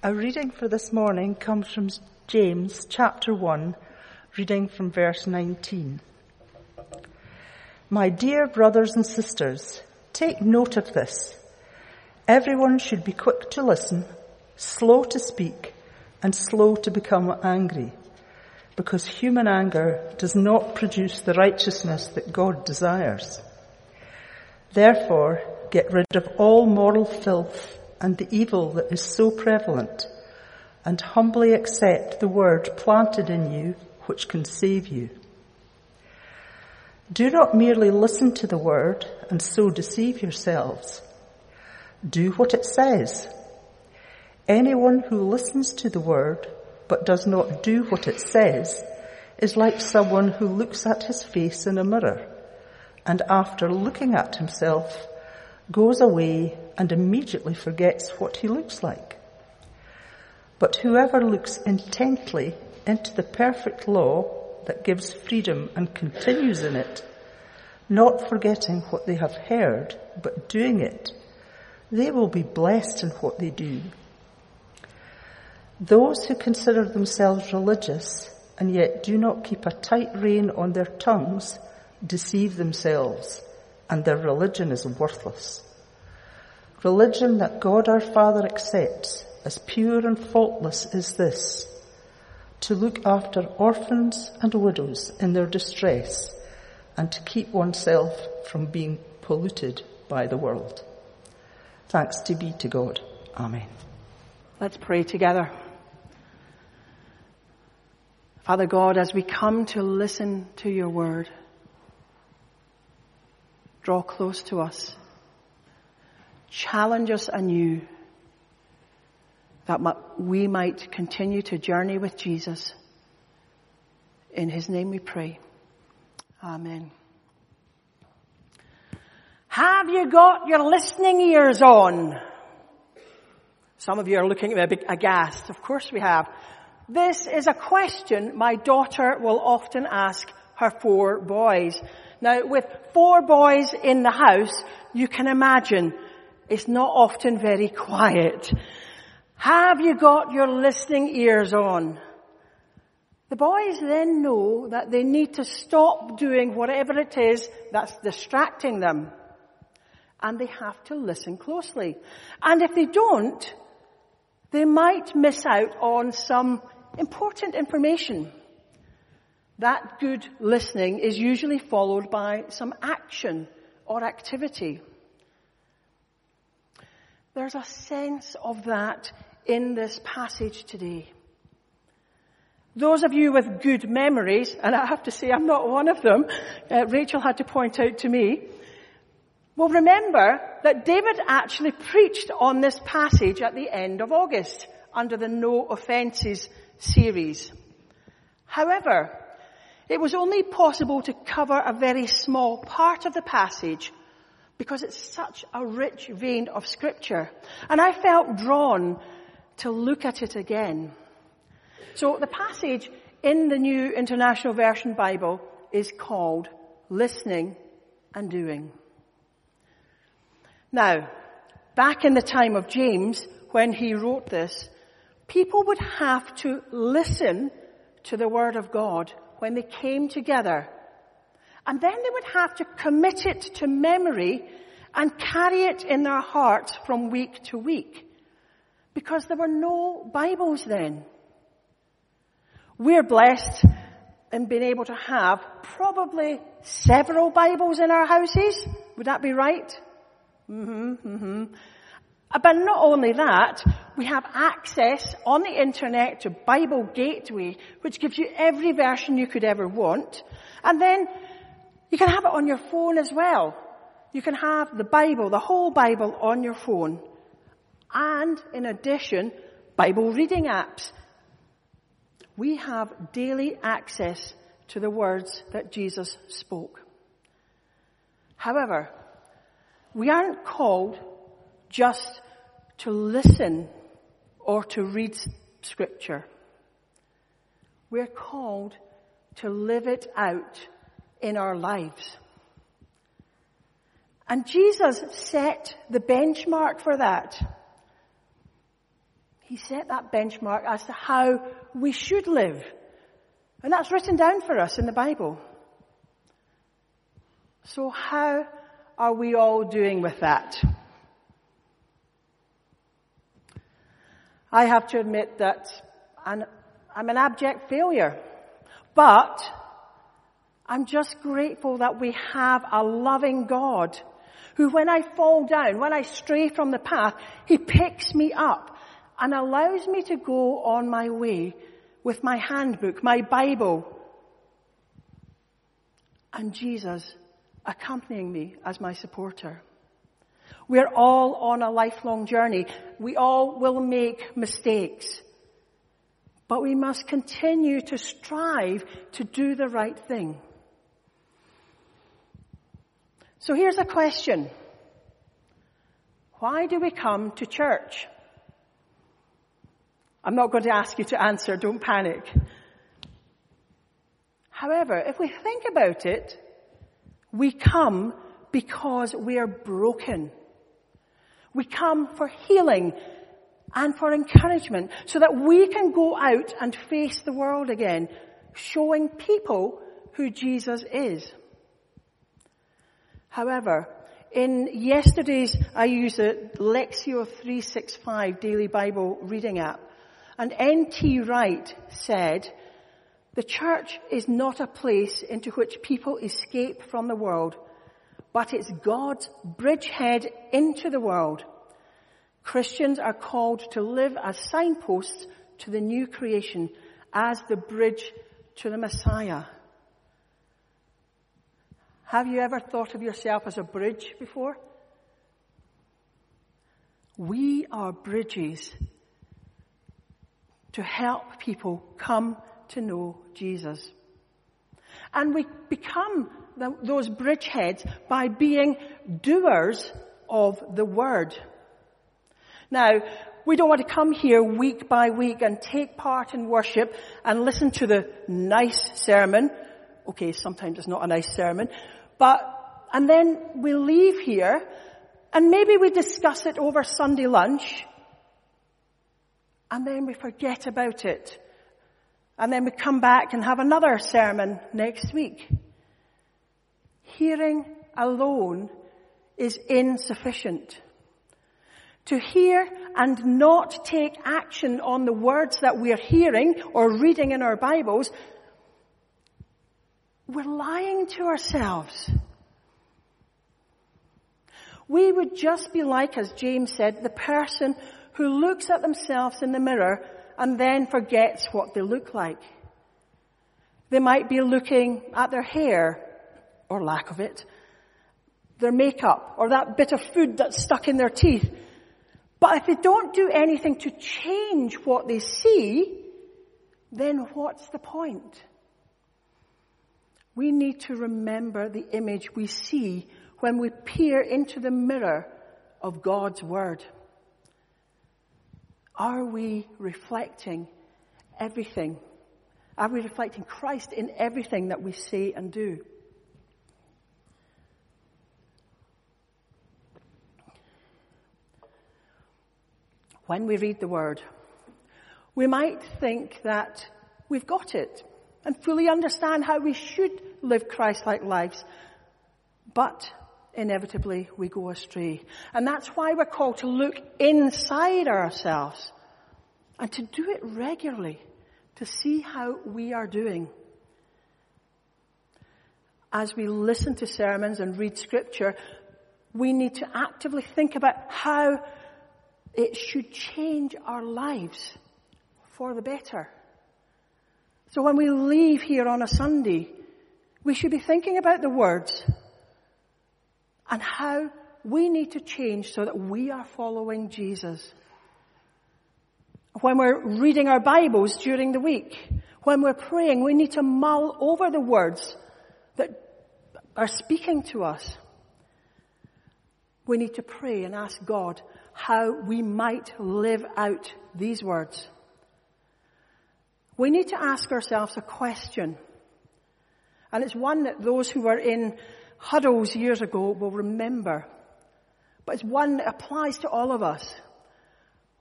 Our reading for this morning comes from James chapter 1, reading from verse 19. My dear brothers and sisters, take note of this. Everyone should be quick to listen, slow to speak, and slow to become angry, because human anger does not produce the righteousness that God desires. Therefore, get rid of all moral filth and the evil that is so prevalent, and humbly accept the word planted in you which can save you. Do not merely listen to the word and so deceive yourselves. Do what it says. Anyone who listens to the word but does not do what it says is like someone who looks at his face in a mirror and after looking at himself goes away and immediately forgets what he looks like. But whoever looks intently into the perfect law that gives freedom and continues in it, not forgetting what they have heard, but doing it, they will be blessed in what they do. Those who consider themselves religious and yet do not keep a tight rein on their tongues deceive themselves and their religion is worthless. Religion that God our Father accepts as pure and faultless is this, to look after orphans and widows in their distress and to keep oneself from being polluted by the world. Thanks to be to God. Amen. Let's pray together. Father God, as we come to listen to your word, draw close to us. Challenge us anew that we might continue to journey with Jesus. In his name we pray. Amen. Have you got your listening ears on? Some of you are looking at me a bit aghast. Of course we have. This is a question my daughter will often ask her four boys. Now, with four boys in the house, you can imagine it's not often very quiet. Have you got your listening ears on? The boys then know that they need to stop doing whatever it is that's distracting them. And they have to listen closely. And if they don't, they might miss out on some important information. That good listening is usually followed by some action or activity. There's a sense of that in this passage today. Those of you with good memories, and I have to say I'm not one of them, uh, Rachel had to point out to me, will remember that David actually preached on this passage at the end of August under the No Offences series. However, it was only possible to cover a very small part of the passage because it's such a rich vein of scripture. And I felt drawn to look at it again. So the passage in the New International Version Bible is called Listening and Doing. Now, back in the time of James, when he wrote this, people would have to listen to the Word of God when they came together. And then they would have to commit it to memory and carry it in their hearts from week to week. Because there were no Bibles then. We're blessed in being able to have probably several Bibles in our houses. Would that be right? Mm-hmm, mm-hmm. But not only that, we have access on the internet to Bible Gateway, which gives you every version you could ever want. And then you can have it on your phone as well. You can have the Bible, the whole Bible on your phone. And in addition, Bible reading apps. We have daily access to the words that Jesus spoke. However, we aren't called just to listen or to read scripture. We're called to live it out in our lives. And Jesus set the benchmark for that. He set that benchmark as to how we should live. And that's written down for us in the Bible. So how are we all doing with that? I have to admit that I'm an abject failure. But I'm just grateful that we have a loving God who when I fall down, when I stray from the path, He picks me up and allows me to go on my way with my handbook, my Bible, and Jesus accompanying me as my supporter. We're all on a lifelong journey. We all will make mistakes. But we must continue to strive to do the right thing. So here's a question. Why do we come to church? I'm not going to ask you to answer, don't panic. However, if we think about it, we come because we are broken. We come for healing and for encouragement so that we can go out and face the world again, showing people who Jesus is. However, in yesterday's, I used a Lectio 365 daily Bible reading app, and N.T. Wright said, the church is not a place into which people escape from the world, but it's God's bridgehead into the world. Christians are called to live as signposts to the new creation, as the bridge to the Messiah. Have you ever thought of yourself as a bridge before? We are bridges to help people come to know Jesus. And we become the, those bridgeheads by being doers of the word. Now, we don't want to come here week by week and take part in worship and listen to the nice sermon. Okay, sometimes it's not a nice sermon, but, and then we leave here and maybe we discuss it over Sunday lunch and then we forget about it. And then we come back and have another sermon next week. Hearing alone is insufficient. To hear and not take action on the words that we're hearing or reading in our Bibles we're lying to ourselves. We would just be like, as James said, the person who looks at themselves in the mirror and then forgets what they look like. They might be looking at their hair, or lack of it, their makeup, or that bit of food that's stuck in their teeth. But if they don't do anything to change what they see, then what's the point? We need to remember the image we see when we peer into the mirror of God's Word. Are we reflecting everything? Are we reflecting Christ in everything that we say and do? When we read the Word, we might think that we've got it and fully understand how we should live Christ-like lives. But inevitably we go astray. And that's why we're called to look inside ourselves and to do it regularly to see how we are doing. As we listen to sermons and read scripture, we need to actively think about how it should change our lives for the better. So when we leave here on a Sunday, we should be thinking about the words and how we need to change so that we are following Jesus. When we're reading our Bibles during the week, when we're praying, we need to mull over the words that are speaking to us. We need to pray and ask God how we might live out these words. We need to ask ourselves a question. And it's one that those who were in huddles years ago will remember. But it's one that applies to all of us.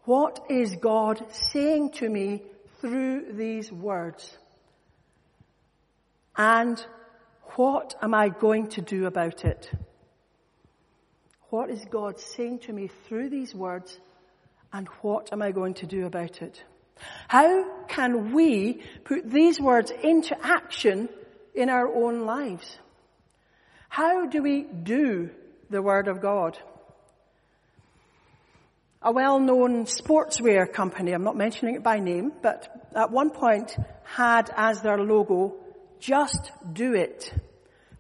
What is God saying to me through these words? And what am I going to do about it? What is God saying to me through these words? And what am I going to do about it? How can we put these words into action in our own lives? How do we do the Word of God? A well-known sportswear company, I'm not mentioning it by name, but at one point had as their logo, just do it,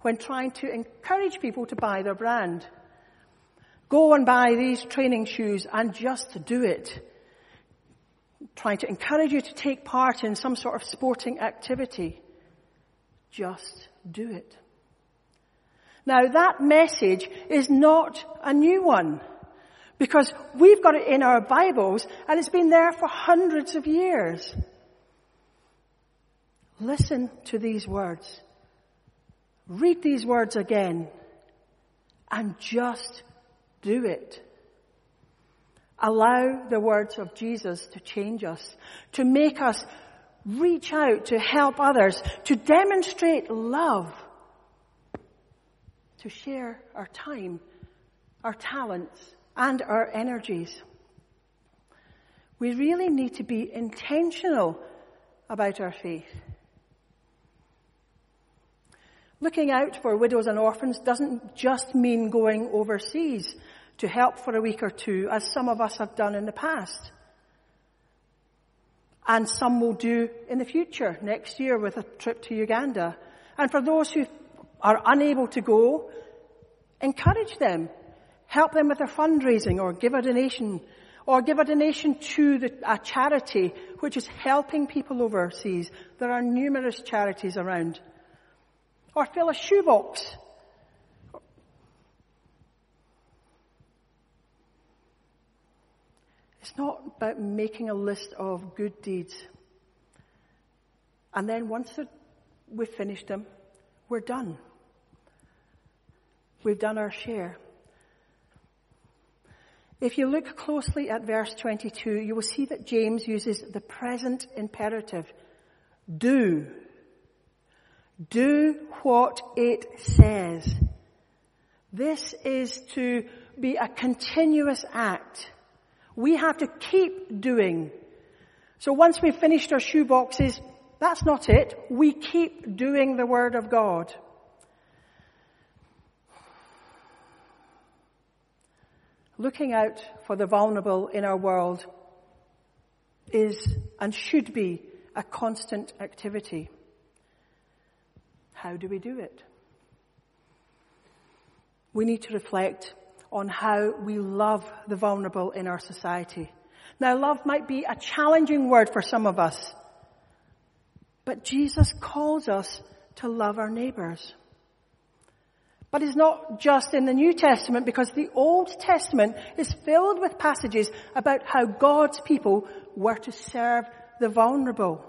when trying to encourage people to buy their brand. Go and buy these training shoes and just do it. Trying to encourage you to take part in some sort of sporting activity. Just do it. Now that message is not a new one because we've got it in our Bibles and it's been there for hundreds of years. Listen to these words. Read these words again and just do it. Allow the words of Jesus to change us, to make us reach out to help others, to demonstrate love, to share our time, our talents, and our energies. We really need to be intentional about our faith. Looking out for widows and orphans doesn't just mean going overseas to help for a week or two, as some of us have done in the past. And some will do in the future, next year with a trip to Uganda. And for those who are unable to go, encourage them. Help them with their fundraising or give a donation or give a donation to the, a charity which is helping people overseas. There are numerous charities around. Or fill a shoebox It's not about making a list of good deeds. And then once we've finished them, we're done. We've done our share. If you look closely at verse 22, you will see that James uses the present imperative. Do. Do what it says. This is to be a continuous act we have to keep doing. So once we've finished our shoeboxes, that's not it. We keep doing the Word of God. Looking out for the vulnerable in our world is and should be a constant activity. How do we do it? We need to reflect on how we love the vulnerable in our society. Now love might be a challenging word for some of us, but Jesus calls us to love our neighbors. But it's not just in the New Testament because the Old Testament is filled with passages about how God's people were to serve the vulnerable.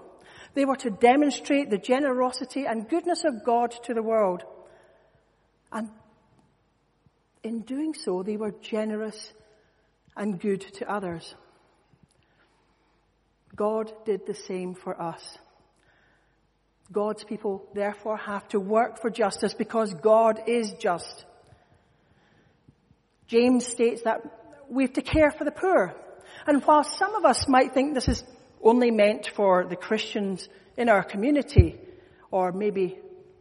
They were to demonstrate the generosity and goodness of God to the world. And in doing so, they were generous and good to others. God did the same for us. God's people therefore have to work for justice because God is just. James states that we have to care for the poor. And while some of us might think this is only meant for the Christians in our community, or maybe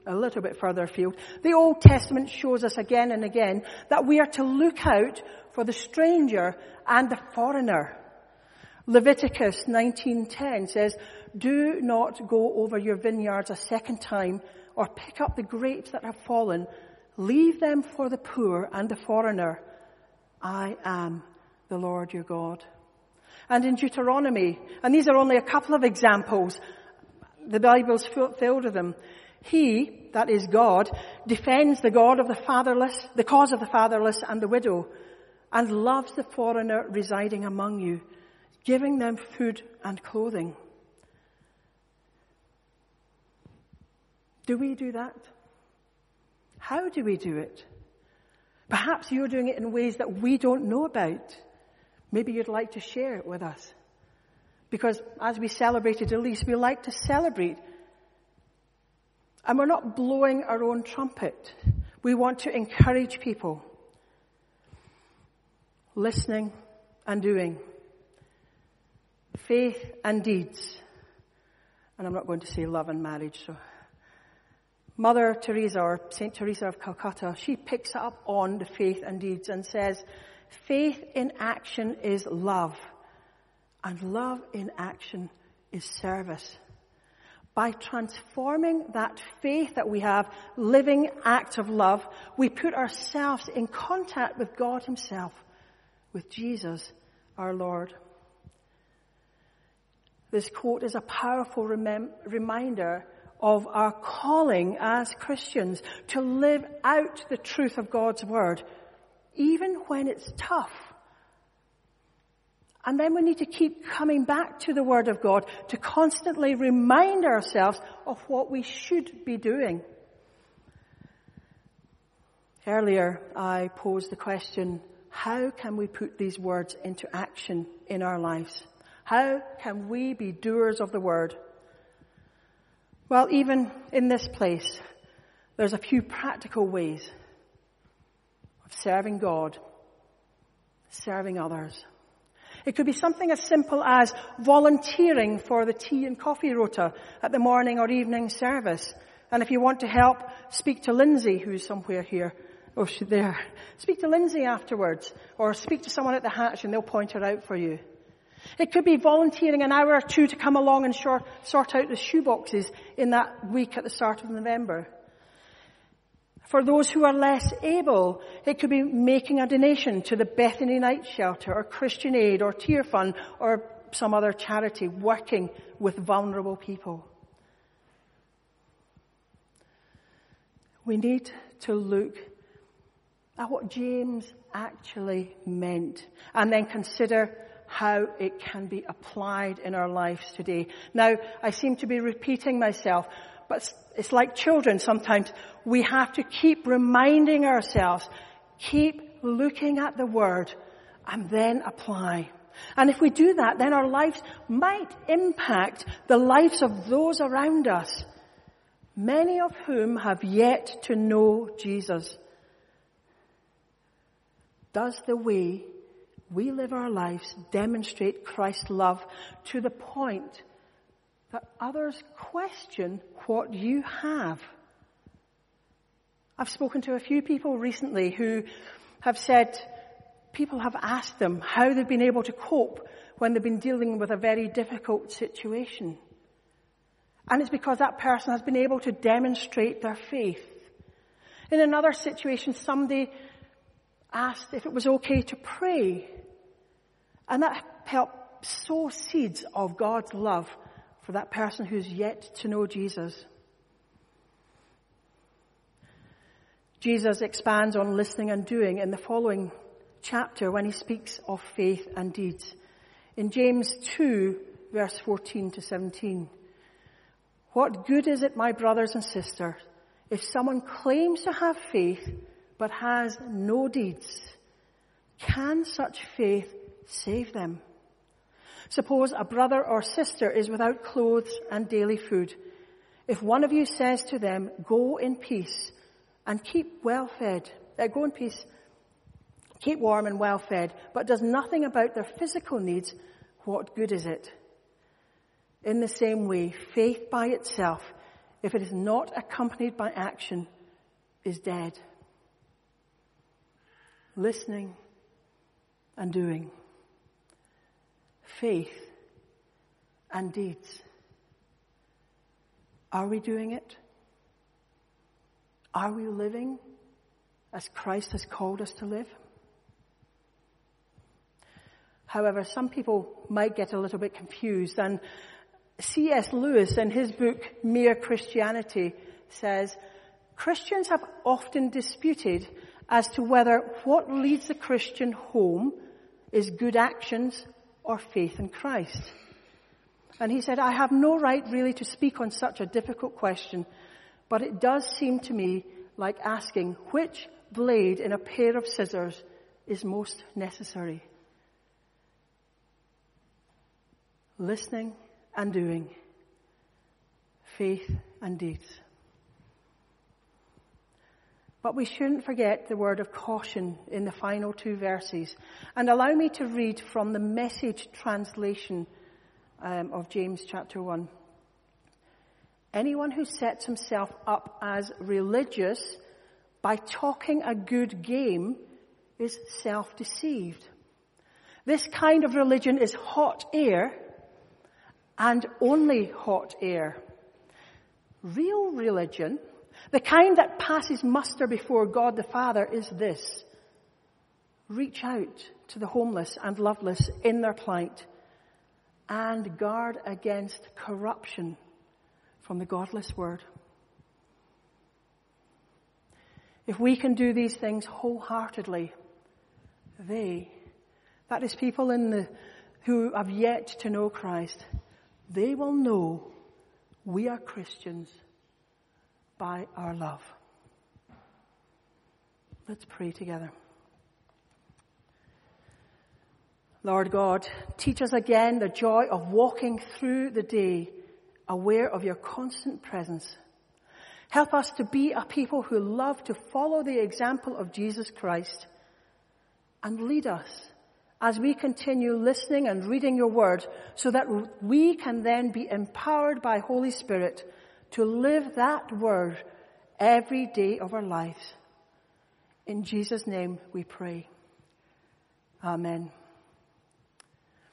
a little bit further afield, the Old Testament shows us again and again that we are to look out for the stranger and the foreigner. Leviticus 19:10 says, "Do not go over your vineyards a second time or pick up the grapes that have fallen. Leave them for the poor and the foreigner. I am the Lord your God." And in Deuteronomy, and these are only a couple of examples, the Bible's filled with them. He, that is God, defends the God of the fatherless, the cause of the fatherless and the widow, and loves the foreigner residing among you, giving them food and clothing. Do we do that? How do we do it? Perhaps you're doing it in ways that we don't know about. Maybe you'd like to share it with us. Because as we celebrated Elise, we like to celebrate. And we're not blowing our own trumpet. We want to encourage people. Listening and doing. Faith and deeds. And I'm not going to say love and marriage, so. Mother Teresa or Saint Teresa of Calcutta, she picks up on the faith and deeds and says, faith in action is love. And love in action is service. By transforming that faith that we have, living act of love, we put ourselves in contact with God Himself, with Jesus, our Lord. This quote is a powerful reminder of our calling as Christians to live out the truth of God's Word, even when it's tough and then we need to keep coming back to the Word of God to constantly remind ourselves of what we should be doing. Earlier, I posed the question, how can we put these words into action in our lives? How can we be doers of the Word? Well, even in this place, there's a few practical ways of serving God, serving others. It could be something as simple as volunteering for the tea and coffee rota at the morning or evening service. And if you want to help, speak to Lindsay, who's somewhere here. Oh, she's there. Speak to Lindsay afterwards. Or speak to someone at the hatch and they'll point her out for you. It could be volunteering an hour or two to come along and sort out the shoeboxes in that week at the start of November. For those who are less able, it could be making a donation to the Bethany Night Shelter or Christian Aid or Tearfund or some other charity working with vulnerable people. We need to look at what James actually meant and then consider how it can be applied in our lives today. Now, I seem to be repeating myself, but it's like children sometimes. We have to keep reminding ourselves, keep looking at the word and then apply. And if we do that, then our lives might impact the lives of those around us, many of whom have yet to know Jesus. Does the way we live our lives demonstrate Christ's love to the point that others question what you have. I've spoken to a few people recently who have said people have asked them how they've been able to cope when they've been dealing with a very difficult situation. And it's because that person has been able to demonstrate their faith. In another situation, somebody asked if it was okay to pray. And that helped sow seeds of God's love for that person who's yet to know Jesus. Jesus expands on listening and doing in the following chapter when he speaks of faith and deeds. In James 2 verse 14 to 17. What good is it, my brothers and sisters, if someone claims to have faith but has no deeds? Can such faith save them? Suppose a brother or sister is without clothes and daily food. If one of you says to them, go in peace and keep well fed, uh, go in peace, keep warm and well fed, but does nothing about their physical needs, what good is it? In the same way, faith by itself, if it is not accompanied by action, is dead. Listening and doing faith and deeds. Are we doing it? Are we living as Christ has called us to live? However, some people might get a little bit confused and C.S. Lewis in his book Mere Christianity says, Christians have often disputed as to whether what leads the Christian home is good actions or faith in Christ. And he said, I have no right really to speak on such a difficult question, but it does seem to me like asking which blade in a pair of scissors is most necessary. Listening and doing, faith and deeds. But we shouldn't forget the word of caution in the final two verses. And allow me to read from the message translation um, of James chapter 1. Anyone who sets himself up as religious by talking a good game is self-deceived. This kind of religion is hot air and only hot air. Real religion, the kind that passes muster before God the Father is this. Reach out to the homeless and loveless in their plight and guard against corruption from the godless word. If we can do these things wholeheartedly, they that is people in the, who have yet to know Christ. They will know we are Christians by our love. Let's pray together. Lord God, teach us again the joy of walking through the day aware of your constant presence. Help us to be a people who love to follow the example of Jesus Christ and lead us as we continue listening and reading your word so that we can then be empowered by Holy Spirit to live that word every day of our lives. In Jesus' name we pray. Amen.